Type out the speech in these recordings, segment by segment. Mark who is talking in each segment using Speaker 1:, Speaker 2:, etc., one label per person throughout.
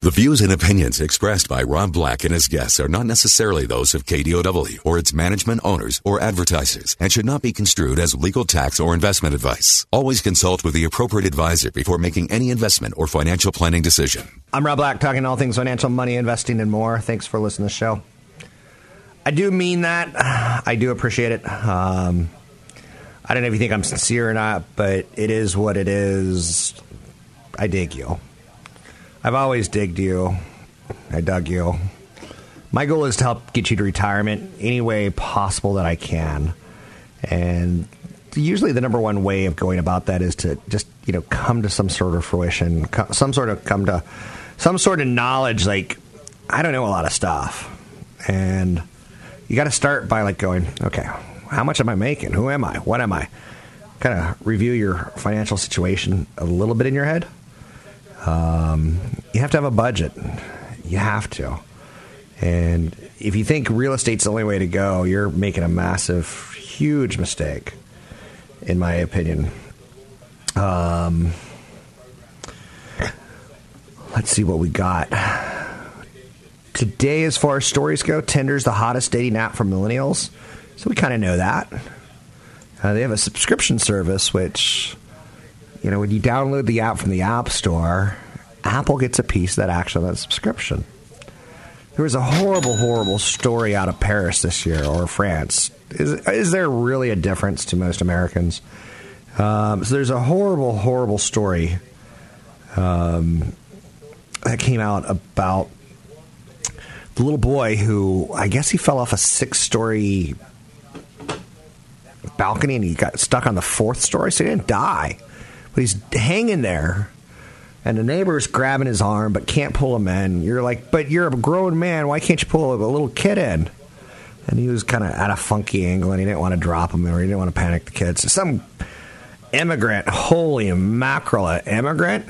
Speaker 1: The views and opinions expressed by Rob Black and his guests are not necessarily those of KDOW or its management owners or advertisers and should not be construed as legal tax or investment advice. Always consult with the appropriate advisor before making any investment or financial planning decision.
Speaker 2: I'm Rob Black, talking all things financial, money, investing, and more. Thanks for listening to the show. I do mean that. I do appreciate it. Um, I don't know if you think I'm sincere or not, but it is what it is. I dig you. I've always digged you. I dug you. My goal is to help get you to retirement any way possible that I can. And usually the number one way of going about that is to just, you know, come to some sort of fruition, some sort of come to some sort of knowledge like I don't know a lot of stuff. And you got to start by like going, okay, how much am I making? Who am I? What am I? Kind of review your financial situation a little bit in your head um, you have to have a budget. You have to. And if you think real estate's the only way to go, you're making a massive, huge mistake, in my opinion. Um, let's see what we got. Today, as far as stories go, Tinder's the hottest dating app for millennials. So we kind of know that. Uh, they have a subscription service, which you know, when you download the app from the App Store, Apple gets a piece of that action on that subscription. There was a horrible, horrible story out of Paris this year or France. Is, is there really a difference to most Americans? Um, so there's a horrible, horrible story um, that came out about the little boy who I guess he fell off a six story balcony and he got stuck on the fourth story, so he didn't die but he's hanging there and the neighbor's grabbing his arm but can't pull him in. You're like, but you're a grown man. Why can't you pull a little kid in? And he was kind of at a funky angle and he didn't want to drop him or he didn't want to panic the kids. So some immigrant, holy mackerel, immigrant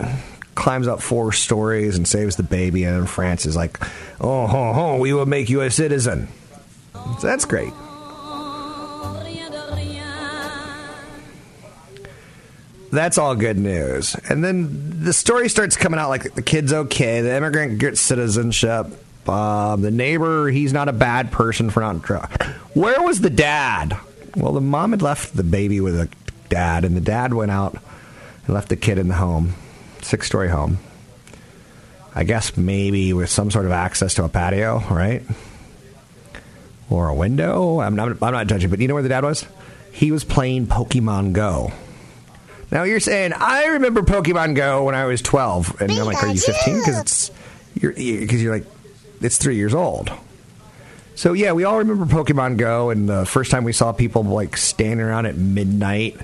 Speaker 2: climbs up four stories and saves the baby. And France is like, oh, ho, ho, we will make you a citizen. So that's great. That's all good news. And then the story starts coming out like the kid's okay, the immigrant gets citizenship. Um, the neighbor, he's not a bad person for not. Where was the dad? Well, the mom had left the baby with a dad, and the dad went out and left the kid in the home, six story home. I guess maybe with some sort of access to a patio, right? Or a window. I'm not, I'm not judging, but you know where the dad was? He was playing Pokemon Go. Now you're saying I remember Pokemon Go when I was 12, and I'm like, are you 15? Because it's you're because you're like it's three years old. So yeah, we all remember Pokemon Go, and the first time we saw people like standing around at midnight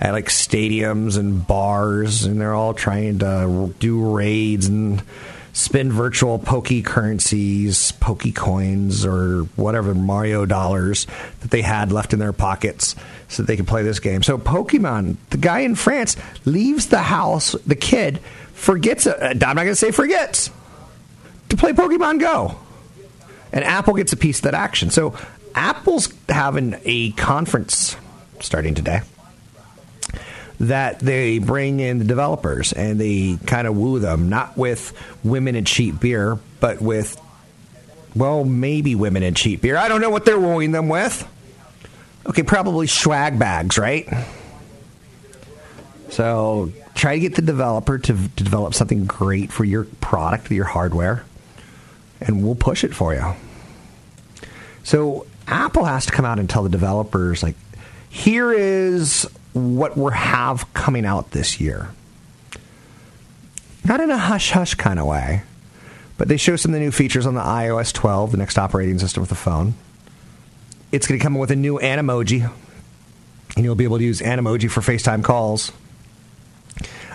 Speaker 2: at like stadiums and bars, and they're all trying to do raids and spend virtual Poke currencies, Poke coins, or whatever Mario dollars that they had left in their pockets so they could play this game. So Pokemon, the guy in France leaves the house, the kid forgets, uh, I'm not going to say forgets, to play Pokemon Go. And Apple gets a piece of that action. So Apple's having a conference starting today that they bring in the developers and they kind of woo them, not with women and cheap beer, but with, well, maybe women and cheap beer. I don't know what they're wooing them with. Okay, probably swag bags, right? So try to get the developer to, to develop something great for your product, your hardware, and we'll push it for you. So Apple has to come out and tell the developers, like, here is what we have coming out this year. Not in a hush hush kind of way, but they show some of the new features on the iOS 12, the next operating system with the phone. It's going to come with a new Animoji, and you'll be able to use Animoji for FaceTime calls.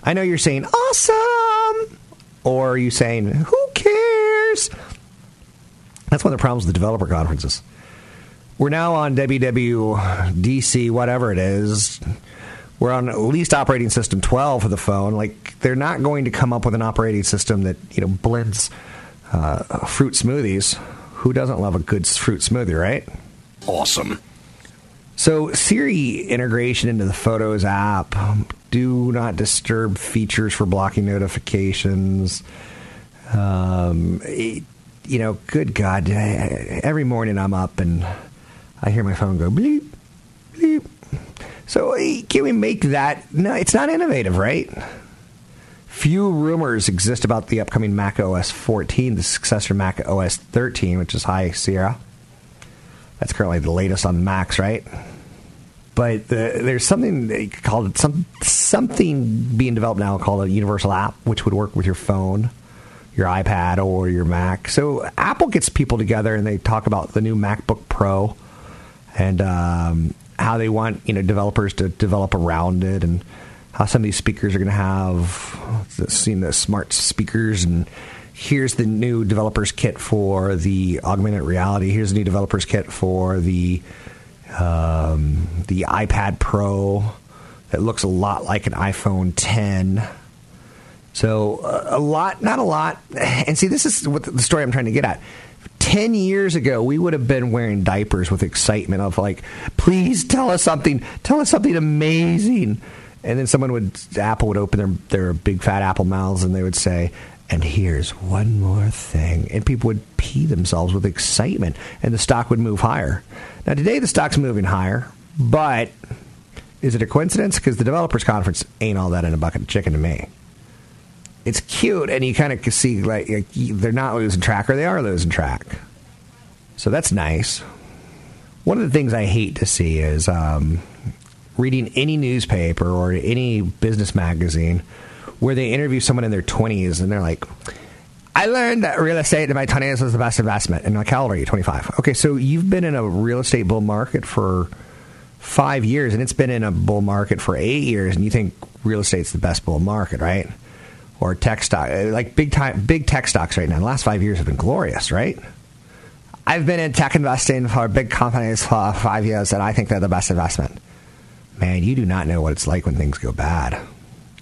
Speaker 2: I know you're saying awesome, or are you saying who cares? That's one of the problems with the developer conferences. We're now on WWDC, whatever it is. We're on at least operating system 12 for the phone. Like they're not going to come up with an operating system that you know blends uh, fruit smoothies. Who doesn't love a good fruit smoothie, right?
Speaker 3: Awesome.
Speaker 2: So Siri integration into the Photos app, do not disturb features for blocking notifications. Um, it, you know, good God, every morning I'm up and I hear my phone go bleep, bleep. So eh, can we make that? No, it's not innovative, right? Few rumors exist about the upcoming Mac OS 14, the successor Mac OS 13, which is High Sierra. That's currently the latest on Macs, right? But the, there's something called some something being developed now called a universal app, which would work with your phone, your iPad, or your Mac. So Apple gets people together and they talk about the new MacBook Pro and um, how they want you know developers to develop around it and how some of these speakers are going to have seen the smart speakers and here's the new developers kit for the augmented reality. Here's the new developers kit for the um, the iPad Pro that looks a lot like an iPhone 10 so uh, a lot not a lot. And see this is what the story I'm trying to get at 10 years ago, we would have been wearing diapers with excitement of like, please tell us something, tell us something amazing. And then someone would, Apple would open their, their big fat Apple mouths and they would say, and here's one more thing. And people would pee themselves with excitement and the stock would move higher. Now, today the stock's moving higher, but is it a coincidence? Because the developers conference ain't all that in a bucket of chicken to me it's cute, and you kind of see like, like they're not losing track, or they are losing track. So that's nice. One of the things I hate to see is um, reading any newspaper or any business magazine where they interview someone in their 20s and they're like, I learned that real estate in my 20s was the best investment. And like, how old are you? 25. Okay, so you've been in a real estate bull market for five years and it's been in a bull market for eight years and you think real estate's the best bull market, right? Or tech stock, uh, like big time, big tech stocks right now. The last five years have been glorious, right? I've been in tech investing for big companies for five years, and I think they're the best investment. Man, you do not know what it's like when things go bad.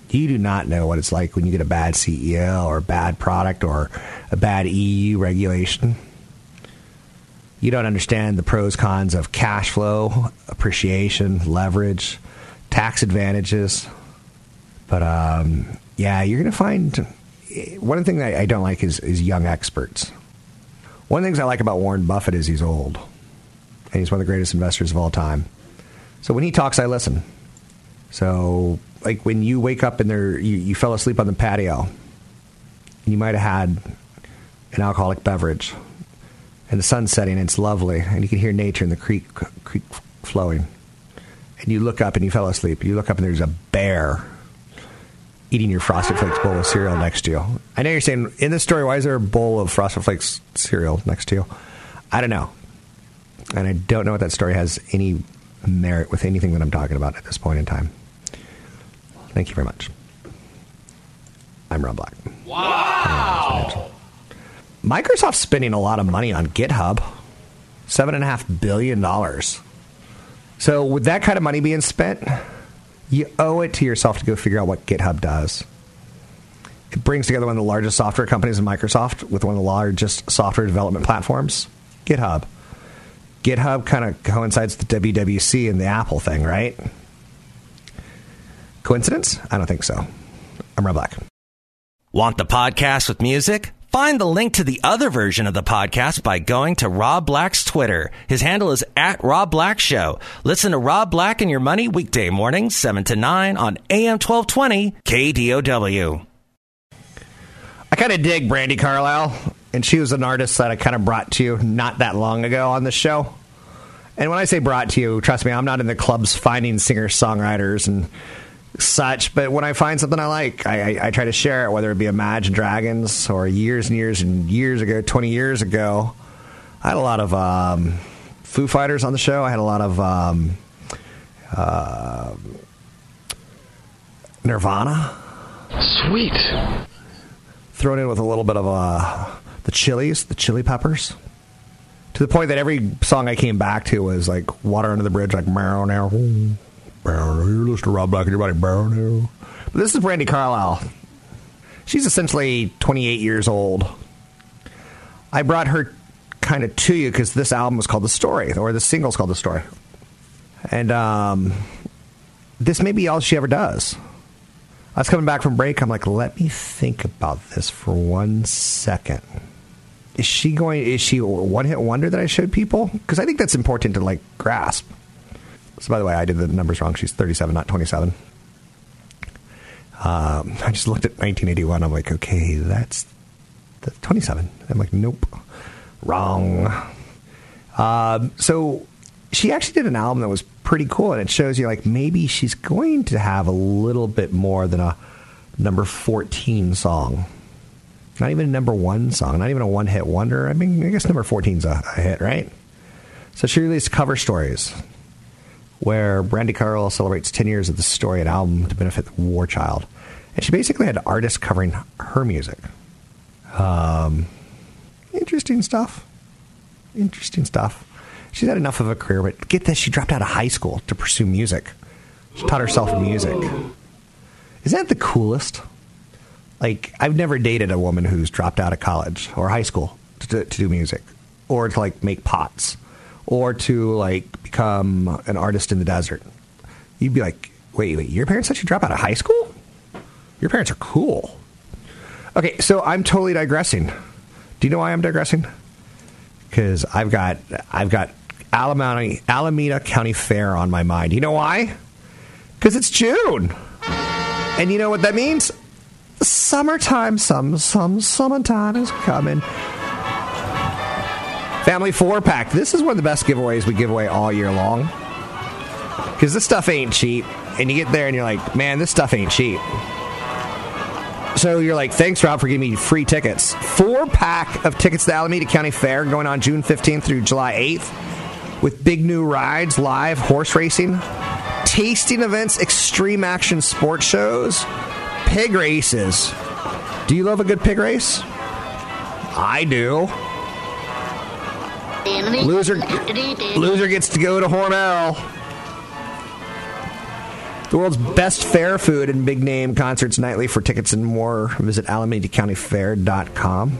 Speaker 2: You do not know what it's like when you get a bad CEO or a bad product or a bad EU regulation. You don't understand the pros cons of cash flow, appreciation, leverage, tax advantages. But um, yeah, you're going to find one the things I, don't like is, is young experts. One of the things I like about Warren Buffett is he's old, and he's one of the greatest investors of all time. So when he talks, I listen. So, like when you wake up and there, you, you fell asleep on the patio, you might have had an alcoholic beverage, and the sun's setting, and it's lovely, and you can hear nature and the creek, creek flowing. And you look up and you fell asleep. You look up and there's a bear eating your Frosted Flakes bowl of cereal next to you. I know you're saying in this story, why is there a bowl of Frosted Flakes cereal next to you? I don't know, and I don't know what that story has any merit with anything that I'm talking about at this point in time. Thank you very much. I'm Rob Black.
Speaker 4: Wow.
Speaker 2: Microsoft's spending a lot of money on GitHub, seven and a half billion dollars. So, with that kind of money being spent, you owe it to yourself to go figure out what GitHub does. It brings together one of the largest software companies in Microsoft with one of the largest software development platforms, GitHub. GitHub kind of coincides with the WWC and the Apple thing, right? Coincidence? I don't think so. I'm Rob Black.
Speaker 5: Want the podcast with music? Find the link to the other version of the podcast by going to Rob Black's Twitter. His handle is at Rob Black Show. Listen to Rob Black and Your Money weekday mornings, 7 to 9 on AM 1220 KDOW.
Speaker 2: I kind of dig Brandi Carlile, and she was an artist that I kind of brought to you not that long ago on the show. And when I say brought to you, trust me, I'm not in the clubs finding singer songwriters and such. But when I find something I like, I, I, I, try to share it, whether it be Imagine Dragons or years and years and years ago, 20 years ago. I had a lot of um, Foo Fighters on the show. I had a lot of um, uh, Nirvana.
Speaker 6: Sweet.
Speaker 2: Thrown in with a little bit of a the Chilies, the Chili Peppers. To the point that every song I came back to was like Water Under the Bridge, like Barrow now. Barrow, you listen to Rob Black and your body. But this is Brandi Carlile. She's essentially 28 years old. I brought her kind of to you because this album was called The Story, or the single's called The Story. And um, this may be all she ever does. I was coming back from break. I'm like, let me think about this for one second. Is she going? Is she a one hit wonder that I showed people? Because I think that's important to like grasp. So, by the way, I did the numbers wrong. She's 37, not 27. Um, I just looked at 1981. I'm like, okay, that's, the 27. I'm like, nope, wrong. Um, so she actually did an album that was pretty cool, and it shows you like maybe she's going to have a little bit more than a number 14 song. Not even a number one song, not even a one hit wonder. I mean, I guess number 14's a, a hit, right? So she released cover stories where Brandi Carlile celebrates 10 years of the story and album to benefit the war child. And she basically had artists covering her music. Um, interesting stuff. Interesting stuff. She's had enough of a career, but get this, she dropped out of high school to pursue music. She taught herself music. Isn't that the coolest? Like, I've never dated a woman who's dropped out of college or high school to, to, to do music or to, like, make pots or to, like, become an artist in the desert. You'd be like, wait, wait, your parents let you drop out of high school? Your parents are cool. Okay, so I'm totally digressing. Do you know why I'm digressing? Because I've got I've got Alameda, Alameda County Fair on my mind. You know why? Because it's June. And you know what that means? Summertime, some, some summertime is coming. Family four pack. This is one of the best giveaways we give away all year long. Because this stuff ain't cheap. And you get there and you're like, man, this stuff ain't cheap. So you're like, thanks, Rob, for giving me free tickets. Four pack of tickets to the Alameda County Fair going on June 15th through July 8th with big new rides, live horse racing, tasting events, extreme action sports shows, pig races. Do you love a good pig race? I do. Loser, loser gets to go to Hormel. The world's best fair food and big name concerts nightly. For tickets and more, visit AlamedaCountyFair.com.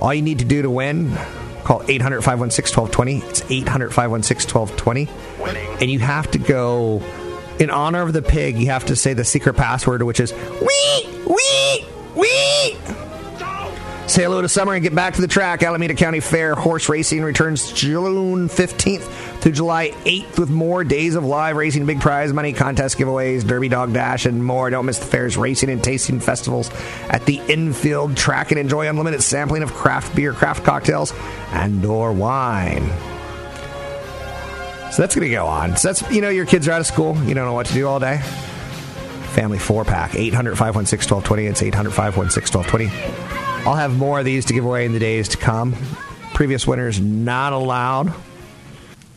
Speaker 2: All you need to do to win, call 800 516 1220. It's 800 516 1220. And you have to go, in honor of the pig, you have to say the secret password, which is wee, wee, wee. Say hello to summer and get back to the track. Alameda County Fair horse racing returns June 15th to July 8th with more days of live racing, big prize money, contest giveaways, Derby Dog Dash, and more. Don't miss the fair's racing and tasting festivals at the infield track and enjoy unlimited sampling of craft beer, craft cocktails, and or wine. So that's going to go on. So that's, you know, your kids are out of school. You don't know what to do all day. Family four pack, 800 516 1220. It's 800 516 1220. I'll have more of these to give away in the days to come. Previous winners not allowed.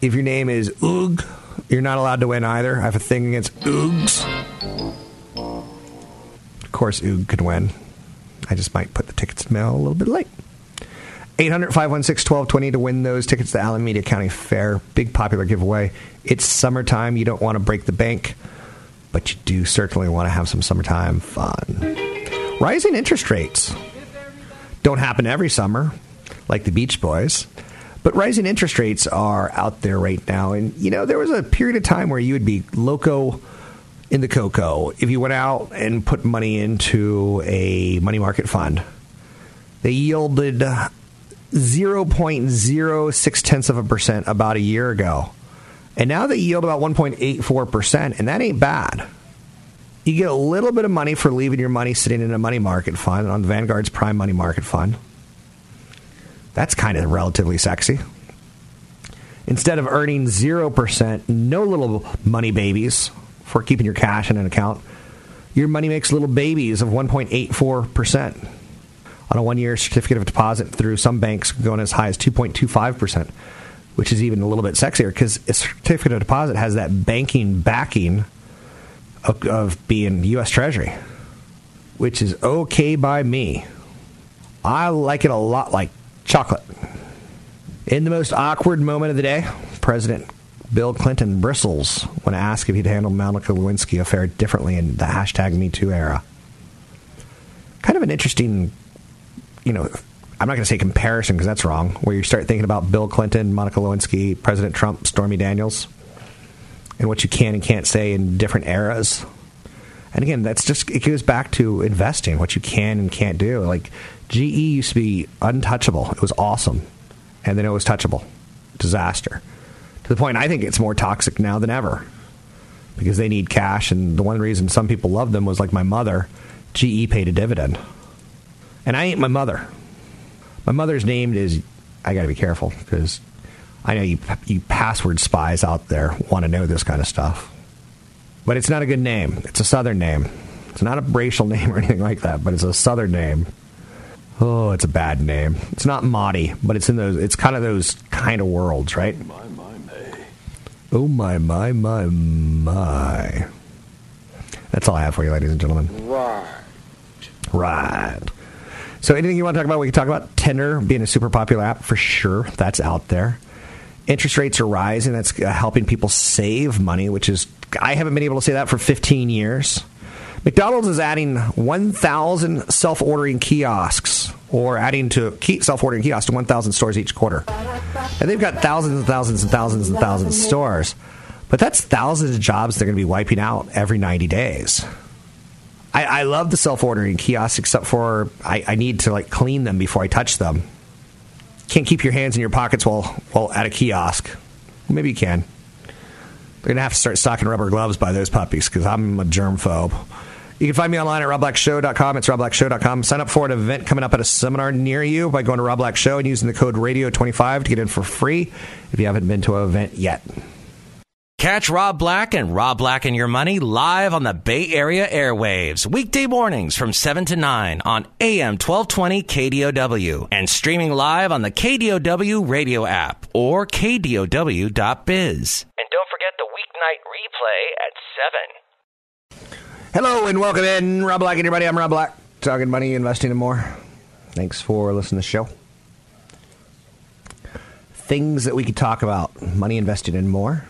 Speaker 2: If your name is Oog, you're not allowed to win either. I have a thing against Oogs. Of course, Oog could win. I just might put the tickets in mail a little bit late. 800 516 1220 to win those tickets to Alameda County Fair. Big popular giveaway. It's summertime. You don't want to break the bank, but you do certainly want to have some summertime fun. Rising interest rates don't happen every summer, like the Beach Boys. But rising interest rates are out there right now. And, you know, there was a period of time where you would be loco in the cocoa if you went out and put money into a money market fund. They yielded 0.06 tenths of a percent about a year ago. And now they yield about 1.84%, and that ain't bad. You get a little bit of money for leaving your money sitting in a money market fund on Vanguard's Prime Money Market Fund. That's kind of relatively sexy. Instead of earning 0%, no little money babies for keeping your cash in an account, your money makes little babies of 1.84% on a one year certificate of deposit through some banks going as high as 2.25%, which is even a little bit sexier because a certificate of deposit has that banking backing of, of being U.S. Treasury, which is okay by me. I like it a lot like chocolate. In the most awkward moment of the day, President Bill Clinton bristles when asked if he'd handle Monica Lewinsky affair differently in the hashtag MeToo era. Kind of an interesting, you know, I'm not going to say comparison because that's wrong, where you start thinking about Bill Clinton, Monica Lewinsky, President Trump, Stormy Daniels, and what you can and can't say in different eras. And again, that's just, it goes back to investing, what you can and can't do. Like, GE used to be untouchable. It was awesome. And then it was touchable. Disaster. To the point I think it's more toxic now than ever because they need cash. And the one reason some people love them was like my mother, GE paid a dividend. And I ain't my mother. My mother's name is, I got to be careful because I know you, you password spies out there want to know this kind of stuff. But it's not a good name. It's a southern name. It's not a racial name or anything like that, but it's a southern name. Oh, it's a bad name. It's not Maudie, but it's in those. It's kind of those kind of worlds, right? My, my, my. Oh my, my, my, my. That's all I have for you, ladies and gentlemen.
Speaker 6: Right.
Speaker 2: Right. So, anything you want to talk about? We can talk about Tinder being a super popular app for sure. That's out there. Interest rates are rising. That's uh, helping people save money, which is I haven't been able to say that for 15 years. McDonald's is adding 1,000 self ordering kiosks or adding to self ordering kiosks to 1,000 stores each quarter. And they've got thousands and thousands and thousands and thousands of stores. But that's thousands of jobs they're going to be wiping out every 90 days. I, I love the self ordering kiosks, except for I, I need to like clean them before I touch them. Can't keep your hands in your pockets while, while at a kiosk. Maybe you can. They're to have to start stocking rubber gloves by those puppies because I'm a germ phobe. You can find me online at robblackshow.com. It's robblackshow.com. Sign up for an event coming up at a seminar near you by going to Rob Black Show and using the code radio25 to get in for free if you haven't been to an event yet.
Speaker 5: Catch Rob Black and Rob Black and Your Money live on the Bay Area airwaves, weekday mornings from 7 to 9 on AM 1220 KDOW and streaming live on the KDOW radio app or KDOW.biz. And don't forget the weeknight replay at 7.
Speaker 2: Hello and welcome in. Rob Black and Your Money. I'm Rob Black, talking money, investing, and more. Thanks for listening to the show. Things that we could talk about money, investing, and more.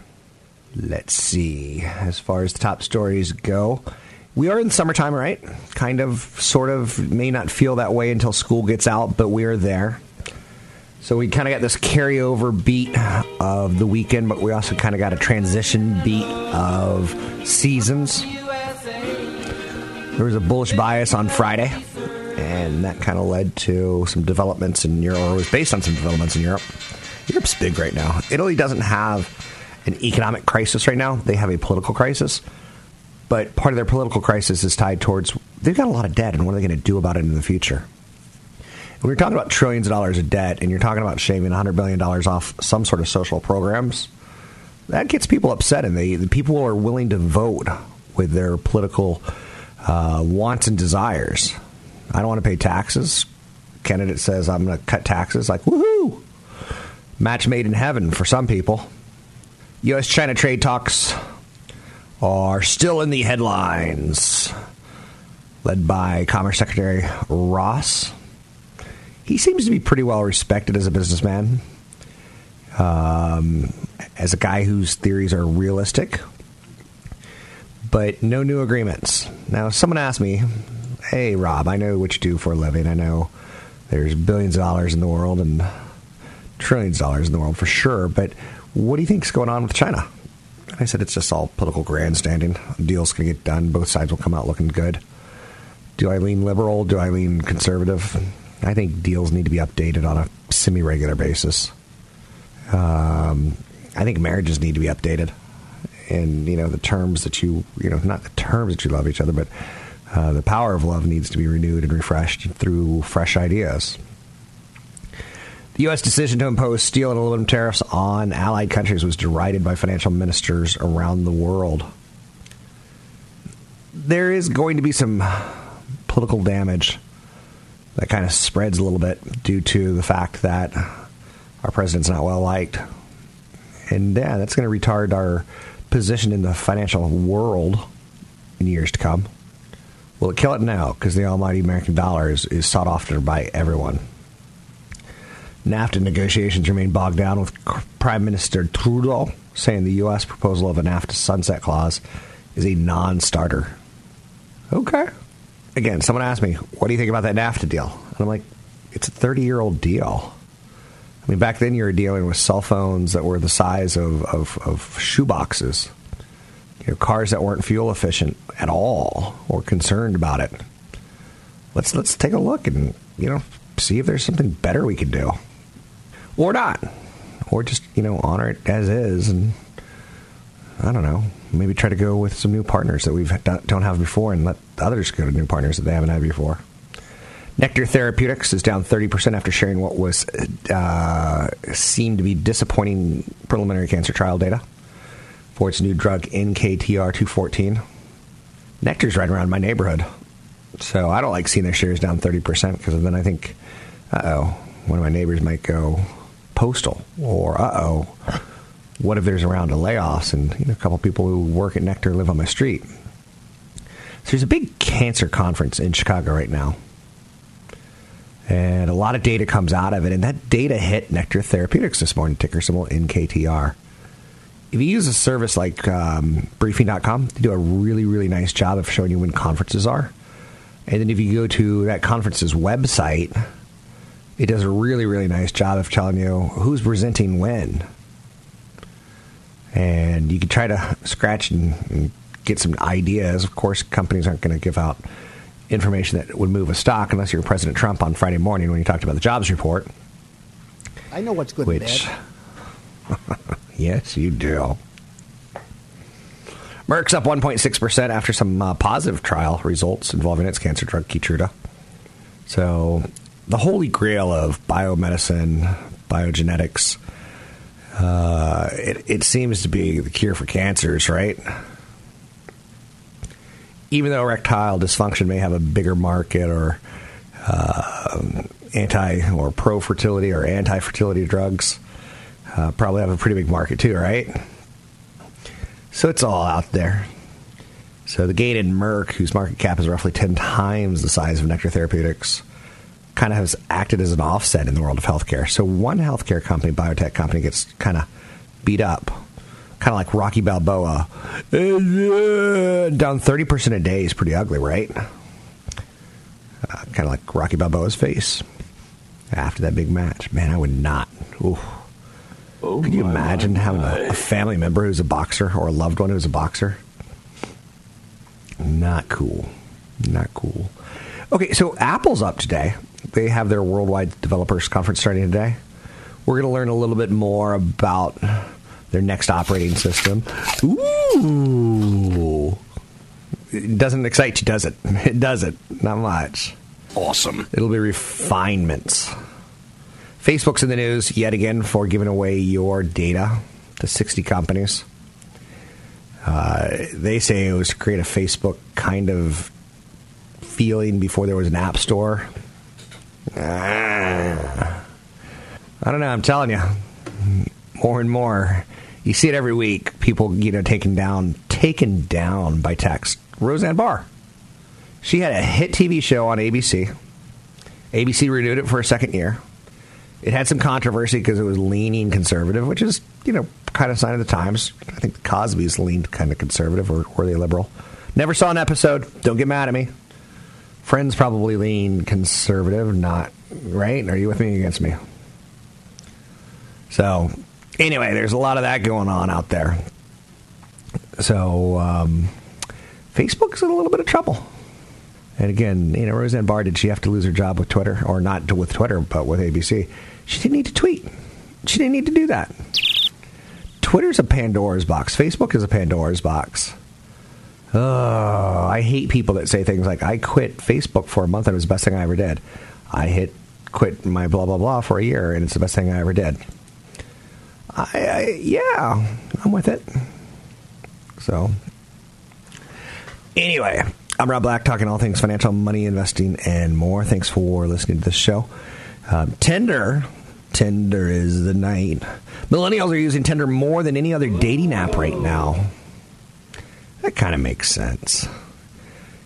Speaker 2: Let's see. As far as the top stories go, we are in summertime, right? Kind of, sort of, may not feel that way until school gets out, but we're there. So we kind of got this carryover beat of the weekend, but we also kind of got a transition beat of seasons. There was a bullish bias on Friday, and that kind of led to some developments in Europe, or was based on some developments in Europe. Europe's big right now. Italy doesn't have an economic crisis right now. They have a political crisis. But part of their political crisis is tied towards they've got a lot of debt, and what are they going to do about it in the future? When you're talking about trillions of dollars of debt, and you're talking about shaving $100 billion off some sort of social programs, that gets people upset, and they, the people are willing to vote with their political uh, wants and desires. I don't want to pay taxes. Candidate says I'm going to cut taxes. Like woohoo! Match made in heaven for some people. U.S. China trade talks are still in the headlines, led by Commerce Secretary Ross. He seems to be pretty well respected as a businessman, um, as a guy whose theories are realistic, but no new agreements. Now, someone asked me, Hey, Rob, I know what you do for a living. I know there's billions of dollars in the world and trillions of dollars in the world for sure, but what do you think's going on with China? I said it's just all political grandstanding. Deal's going to get done. Both sides will come out looking good. Do I lean liberal? Do I lean conservative? I think deals need to be updated on a semi-regular basis. Um, I think marriages need to be updated, and you know the terms that you you know not the terms that you love each other, but uh, the power of love needs to be renewed and refreshed through fresh ideas. The U.S. decision to impose steel and aluminum tariffs on allied countries was derided by financial ministers around the world. There is going to be some political damage that kind of spreads a little bit due to the fact that our president's not well liked. And yeah, that's going to retard our position in the financial world in years to come. Will it kill it? now? because the almighty American dollar is, is sought after by everyone. NAFTA negotiations remain bogged down with Prime Minister Trudeau saying the U.S. proposal of a NAFTA sunset clause is a non starter. Okay. Again, someone asked me, what do you think about that NAFTA deal? And I'm like, it's a 30 year old deal. I mean, back then you were dealing with cell phones that were the size of, of, of shoe boxes. You know, cars that weren't fuel efficient at all or concerned about it. Let's let's take a look and you know see if there's something better we can do, or not, or just you know honor it as is and I don't know maybe try to go with some new partners that we don't have before and let others go to new partners that they haven't had before. Nektar Therapeutics is down 30% after sharing what was uh, seemed to be disappointing preliminary cancer trial data for its new drug NKTR 214. Nektar's right around my neighborhood. So I don't like seeing their shares down 30% because then I think, uh oh, one of my neighbors might go postal. Or uh oh, what if there's around a layoffs and you know, a couple people who work at Nektar live on my street? So there's a big cancer conference in Chicago right now. And a lot of data comes out of it. And that data hit Nektar Therapeutics this morning, ticker symbol NKTR. If you use a service like um, briefing.com, they do a really, really nice job of showing you when conferences are. And then if you go to that conference's website, it does a really, really nice job of telling you who's presenting when. And you can try to scratch and, and get some ideas. Of course, companies aren't going to give out information that would move a stock unless you're President Trump on Friday morning when you talked about the jobs report.
Speaker 6: I know what's good
Speaker 2: which, yes, you do. Merck's up 1.6% after some uh, positive trial results involving its cancer drug Keytruda. So, the holy grail of biomedicine, biogenetics, uh, it, it seems to be the cure for cancers, right? Even though erectile dysfunction may have a bigger market or uh, anti or pro fertility or anti fertility drugs, uh, probably have a pretty big market too, right? So it's all out there. So the gated Merck, whose market cap is roughly 10 times the size of Nektar Therapeutics, kind of has acted as an offset in the world of healthcare. So one healthcare company, biotech company, gets kind of beat up, kind of like Rocky Balboa. Down 30% a day is pretty ugly, right? Uh, kind of like Rocky Balboa's face after that big match. Man, I would not. Ooh. Oh Could you imagine having a, a, family member who's a boxer or a loved one who's a boxer? Not cool. Not cool. Okay, so Apple's up today. They have their worldwide developers conference starting today. We're going to learn a little bit more about their next operating system. Ooh. It doesn't excite you, does it? It doesn't. Not much.
Speaker 3: Awesome.
Speaker 2: It'll be refinements. Facebook's in the news yet again for giving away your data to 60 companies. Uh, they say it was to create a Facebook kind of feeling before there was an app store. Ah. I don't know. I'm telling you, more and more, you see it every week. People, you know, taken down, taken down by text. Roseanne Barr. She had a hit TV show on ABC. ABC renewed it for a second year. It had some controversy because it was leaning conservative, which is, you know, kind of sign of the times. I think the Cosby's leaned kind of conservative, or were they liberal? Never saw an episode. Don't get mad at me. Friends probably lean conservative, not right. Are you with me against me? So, anyway, there's a lot of that going on out there. So, um, Facebook's in a little bit of trouble. And again, you know, Roseanne Barr, did she have to lose her job with Twitter? Or not with Twitter, but with ABC? She didn't need to tweet. She didn't need to do that. Twitter's a Pandora's box. Facebook is a Pandora's box. Oh, I hate people that say things like, I quit Facebook for a month and it was the best thing I ever did. I hit quit my blah, blah, blah for a year and it's the best thing I ever did. I, I yeah, I'm with it. So, anyway, I'm Rob Black, talking all things financial, money, investing, and more. Thanks for listening to this show. Um, Tinder, Tinder is the night. Millennials are using Tinder more than any other dating app right now. That kind of makes sense.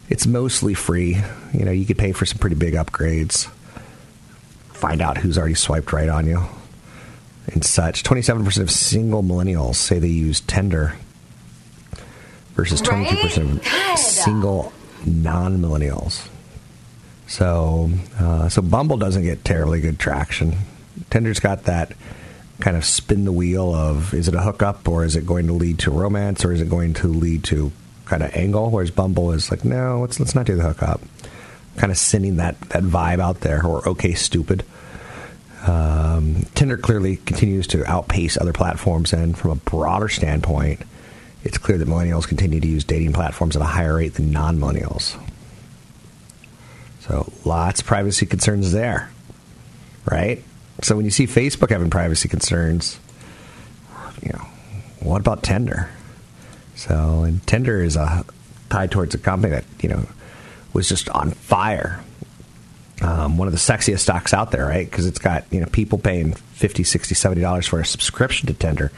Speaker 2: It's mostly free. You know, you could pay for some pretty big upgrades. Find out who's already swiped right on you and such. 27% of single millennials say they use Tinder versus 22% of single non millennials. So, uh, so Bumble doesn't get terribly good traction. Tinder's got that kind of spin the wheel of is it a hookup or is it going to lead to romance or is it going to lead to kind of angle? Whereas Bumble is like, no, let's let's not do the hookup. Kind of sending that that vibe out there, or okay, stupid. Um, Tinder clearly continues to outpace other platforms, and from a broader standpoint, it's clear that millennials continue to use dating platforms at a higher rate than non millennials. So lots of privacy concerns there, right? So when you see Facebook having privacy concerns, you know, what about Tinder? So and Tinder is a tied towards a company that you know was just on fire. Um, one of the sexiest stocks out there, right? Because it's got you know people paying 50 60 70 dollars for a subscription to Tinder,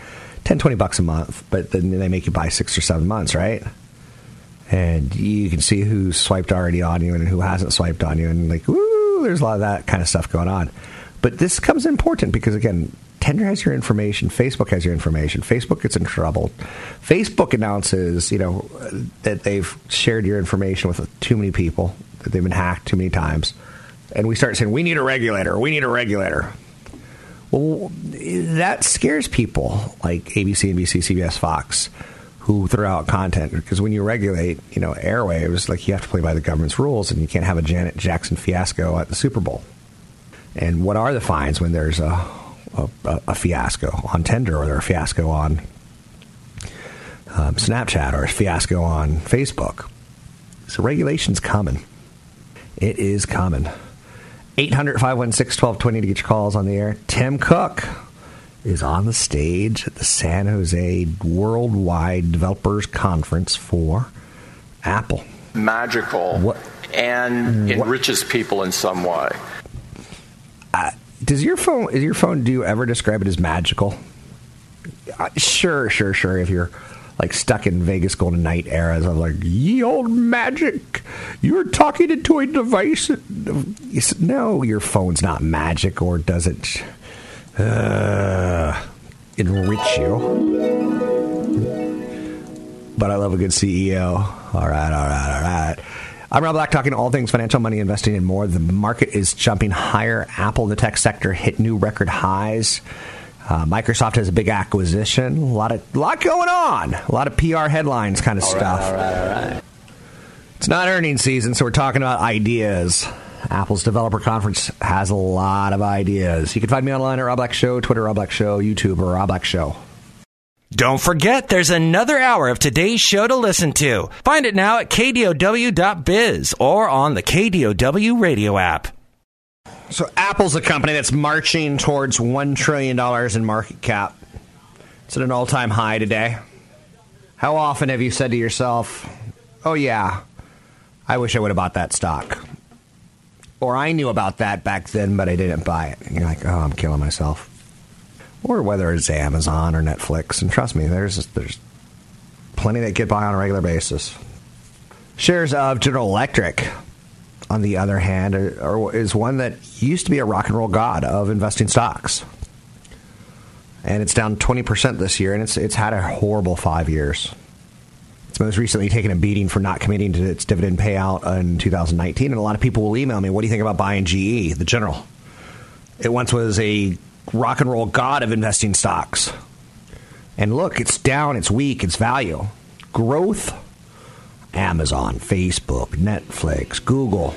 Speaker 2: 10 20 bucks a month, but then they make you buy six or seven months, right? and you can see who swiped already on you and who hasn't swiped on you, and like, woo, there's a lot of that kind of stuff going on. But this comes important because again, Tinder has your information, Facebook has your information. Facebook gets in trouble. Facebook announces, you know, that they've shared your information with too many people, that they've been hacked too many times, and we start saying we need a regulator, we need a regulator. Well, that scares people like ABC, NBC, CBS, Fox who throw out content because when you regulate, you know, airwaves, like you have to play by the government's rules, and you can't have a Janet Jackson fiasco at the Super Bowl. And what are the fines when there's a a, a fiasco on Tinder or a fiasco on um, Snapchat or a fiasco on Facebook? So regulation's coming. It is coming. 800 516 1220 to get your calls on the air. Tim Cook is on the stage at the San Jose Worldwide Developers Conference for Apple.
Speaker 7: Magical what? and what? enriches people in some way.
Speaker 2: Uh, does your phone? Is your phone? Do you ever describe it as magical? Uh, sure, sure, sure. If you're like stuck in Vegas Golden Knight eras of like ye old magic, you're talking into a device. No, your phone's not magic, or does it? uh, enrich you. But I love a good CEO. All right, all right, all right. I'm Rob Black, talking all things financial, money, investing, and more. The market is jumping higher. Apple, the tech sector, hit new record highs. Uh, Microsoft has a big acquisition. A lot of lot going on. A lot of PR headlines, kind of all stuff.
Speaker 7: Right, all right, all right.
Speaker 2: It's not earnings season, so we're talking about ideas. Apple's developer conference has a lot of ideas. You can find me online at Rob Black Show, Twitter Rob Black Show, YouTube or Rob Black Show.
Speaker 5: Don't forget, there's another hour of today's show to listen to. Find it now at kdow.biz or on the KDOW radio app.
Speaker 2: So, Apple's a company that's marching towards $1 trillion in market cap. It's at an all time high today. How often have you said to yourself, oh, yeah, I wish I would have bought that stock? Or I knew about that back then, but I didn't buy it. And you're like, oh, I'm killing myself. Or whether it's Amazon or Netflix. And trust me, there's there's plenty that get by on a regular basis. Shares of General Electric, on the other hand, are, are, is one that used to be a rock and roll god of investing stocks. And it's down 20% this year, and it's, it's had a horrible five years. It's most recently taken a beating for not committing to its dividend payout in 2019. And a lot of people will email me, what do you think about buying GE, the general? It once was a rock and roll god of investing stocks. And look, it's down, it's weak, it's value. Growth, Amazon, Facebook, Netflix, Google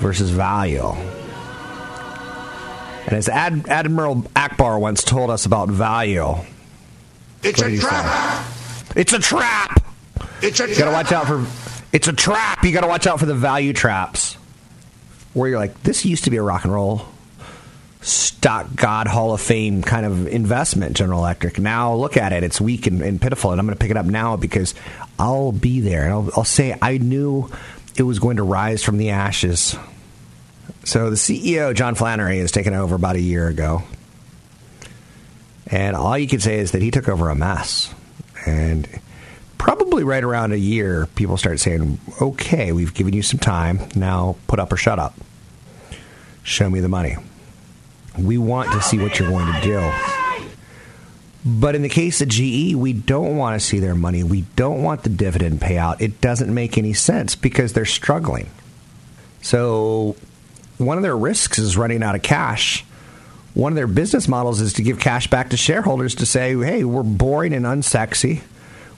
Speaker 2: versus value. And as Ad- Admiral Ackbar once told us about value,
Speaker 8: it's a trap.
Speaker 2: Say? It's a trap.
Speaker 8: It's a
Speaker 2: trap. You gotta watch out for. It's a trap. You gotta watch out for the value traps. Where you're like, this used to be a rock and roll stock god hall of fame kind of investment general electric now look at it it's weak and, and pitiful and i'm going to pick it up now because i'll be there and I'll, I'll say i knew it was going to rise from the ashes so the ceo john flannery has taken over about a year ago and all you can say is that he took over a mess and probably right around a year, people start saying, okay, we've given you some time. Now put up or shut up. Show me the money. We want to see what you're going to do. But in the case of GE, we don't want to see their money. We don't want the dividend payout. It doesn't make any sense because they're struggling. So, one of their risks is running out of cash. One of their business models is to give cash back to shareholders to say, hey, we're boring and unsexy.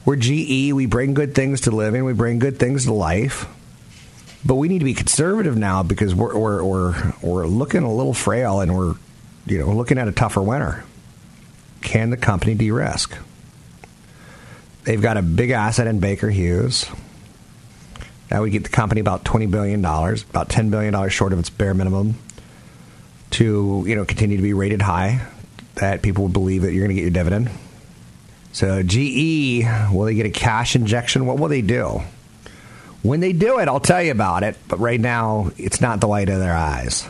Speaker 2: We're GE. We bring good things to living, we bring good things to life. But we need to be conservative now because we're, we're, we're, we're looking a little frail and we're you know, looking at a tougher winter. Can the company de risk? They've got a big asset in Baker Hughes. That would get the company about $20 billion, about $10 billion short of its bare minimum to, you know, continue to be rated high, that people would believe that you're going to get your dividend. So GE, will they get a cash injection? What will they do? When they do it, I'll tell you about it, but right now, it's not the light of their eyes.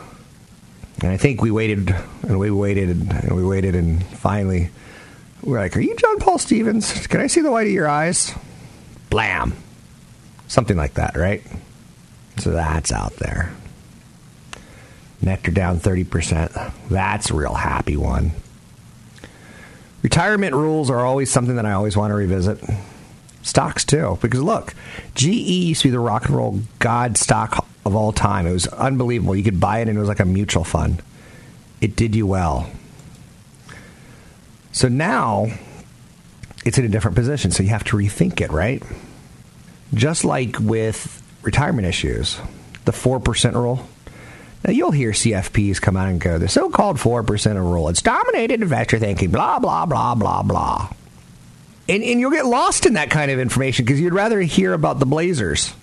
Speaker 2: And I think we waited and we waited and we waited and finally we're like, Are you John Paul Stevens? Can I see the white of your eyes? Blam. Something like that, right? So that's out there. Nektar down 30%. That's a real happy one. Retirement rules are always something that I always want to revisit. Stocks, too. Because look, GE used to be the rock and roll god stock of all time. It was unbelievable. You could buy it and it was like a mutual fund. It did you well. So now it's in a different position. So you have to rethink it, right? Just like with retirement issues, the 4% rule. Now you'll hear CFPs come out and go, the so called 4% rule. It's dominated investor thinking, blah, blah, blah, blah, blah. And, and you'll get lost in that kind of information because you'd rather hear about the Blazers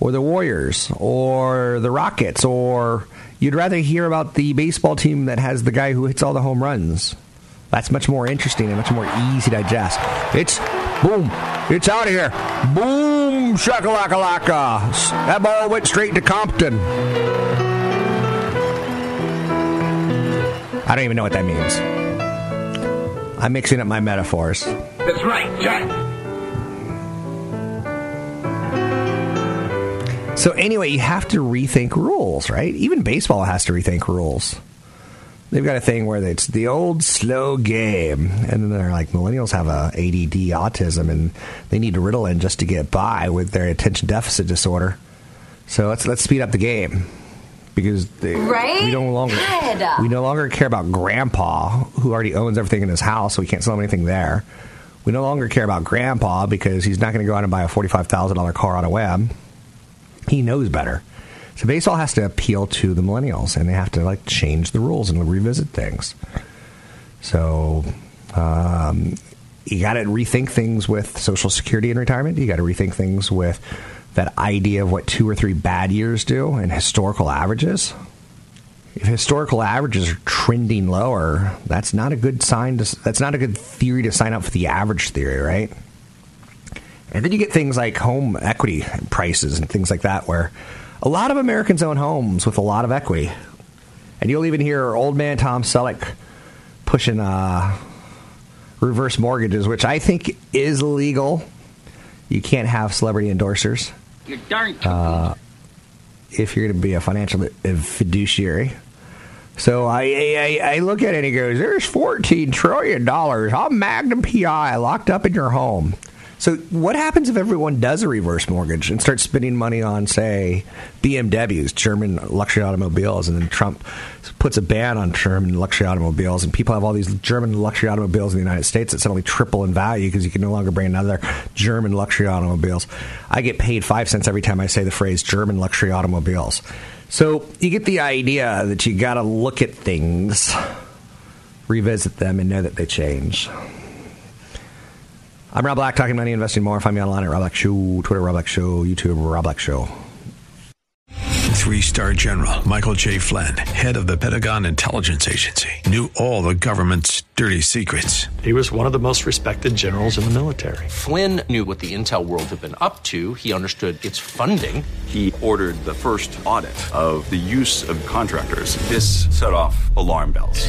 Speaker 2: or the Warriors or the Rockets or you'd rather hear about the baseball team that has the guy who hits all the home runs. That's much more interesting and much more easy to digest. It's boom, it's out of here. Boom, shakalaka laka. That ball went straight to Compton. I don't even know what that means. I'm mixing up my metaphors.
Speaker 8: That's right, Jack.
Speaker 2: So anyway, you have to rethink rules, right? Even baseball has to rethink rules. They've got a thing where it's the old slow game, and then they're like millennials have a ADD autism, and they need Ritalin just to get by with their attention deficit disorder. So let's let's speed up the game because they,
Speaker 9: right?
Speaker 2: we no longer
Speaker 9: God.
Speaker 2: we no longer care about Grandpa who already owns everything in his house, so we can't sell him anything there. We no longer care about Grandpa because he's not going to go out and buy a forty-five thousand dollar car on a web. He knows better. So baseball has to appeal to the millennials, and they have to like change the rules and revisit things. So um, you got to rethink things with Social Security and retirement. You got to rethink things with that idea of what two or three bad years do and historical averages. If historical averages are trending lower, that's not a good sign. To, that's not a good theory to sign up for the average theory, right? And then you get things like home equity prices and things like that, where a lot of Americans own homes with a lot of equity. And you'll even hear old man Tom Selleck pushing uh, reverse mortgages, which I think is illegal. You can't have celebrity endorsers.
Speaker 8: You're darn
Speaker 2: uh, if you're going to be a financial fiduciary. So I, I, I look at it and he goes, "There's 14 trillion dollars on Magnum PI locked up in your home." So, what happens if everyone does a reverse mortgage and starts spending money on, say, BMWs, German luxury automobiles, and then Trump puts a ban on German luxury automobiles, and people have all these German luxury automobiles in the United States that suddenly triple in value because you can no longer bring another German luxury automobiles. I get paid five cents every time I say the phrase German luxury automobiles. So, you get the idea that you got to look at things, revisit them, and know that they change. I'm Rob Black, talking money, investing more. Find me online at Rob Black Show, Twitter, Rob Black Show, YouTube, Rob Black Show.
Speaker 10: Three star general Michael J. Flynn, head of the Pentagon Intelligence Agency, knew all the government's dirty secrets.
Speaker 11: He was one of the most respected generals in the military.
Speaker 4: Flynn knew what the intel world had been up to, he understood its funding.
Speaker 3: He ordered the first audit of the use of contractors. This set off alarm bells.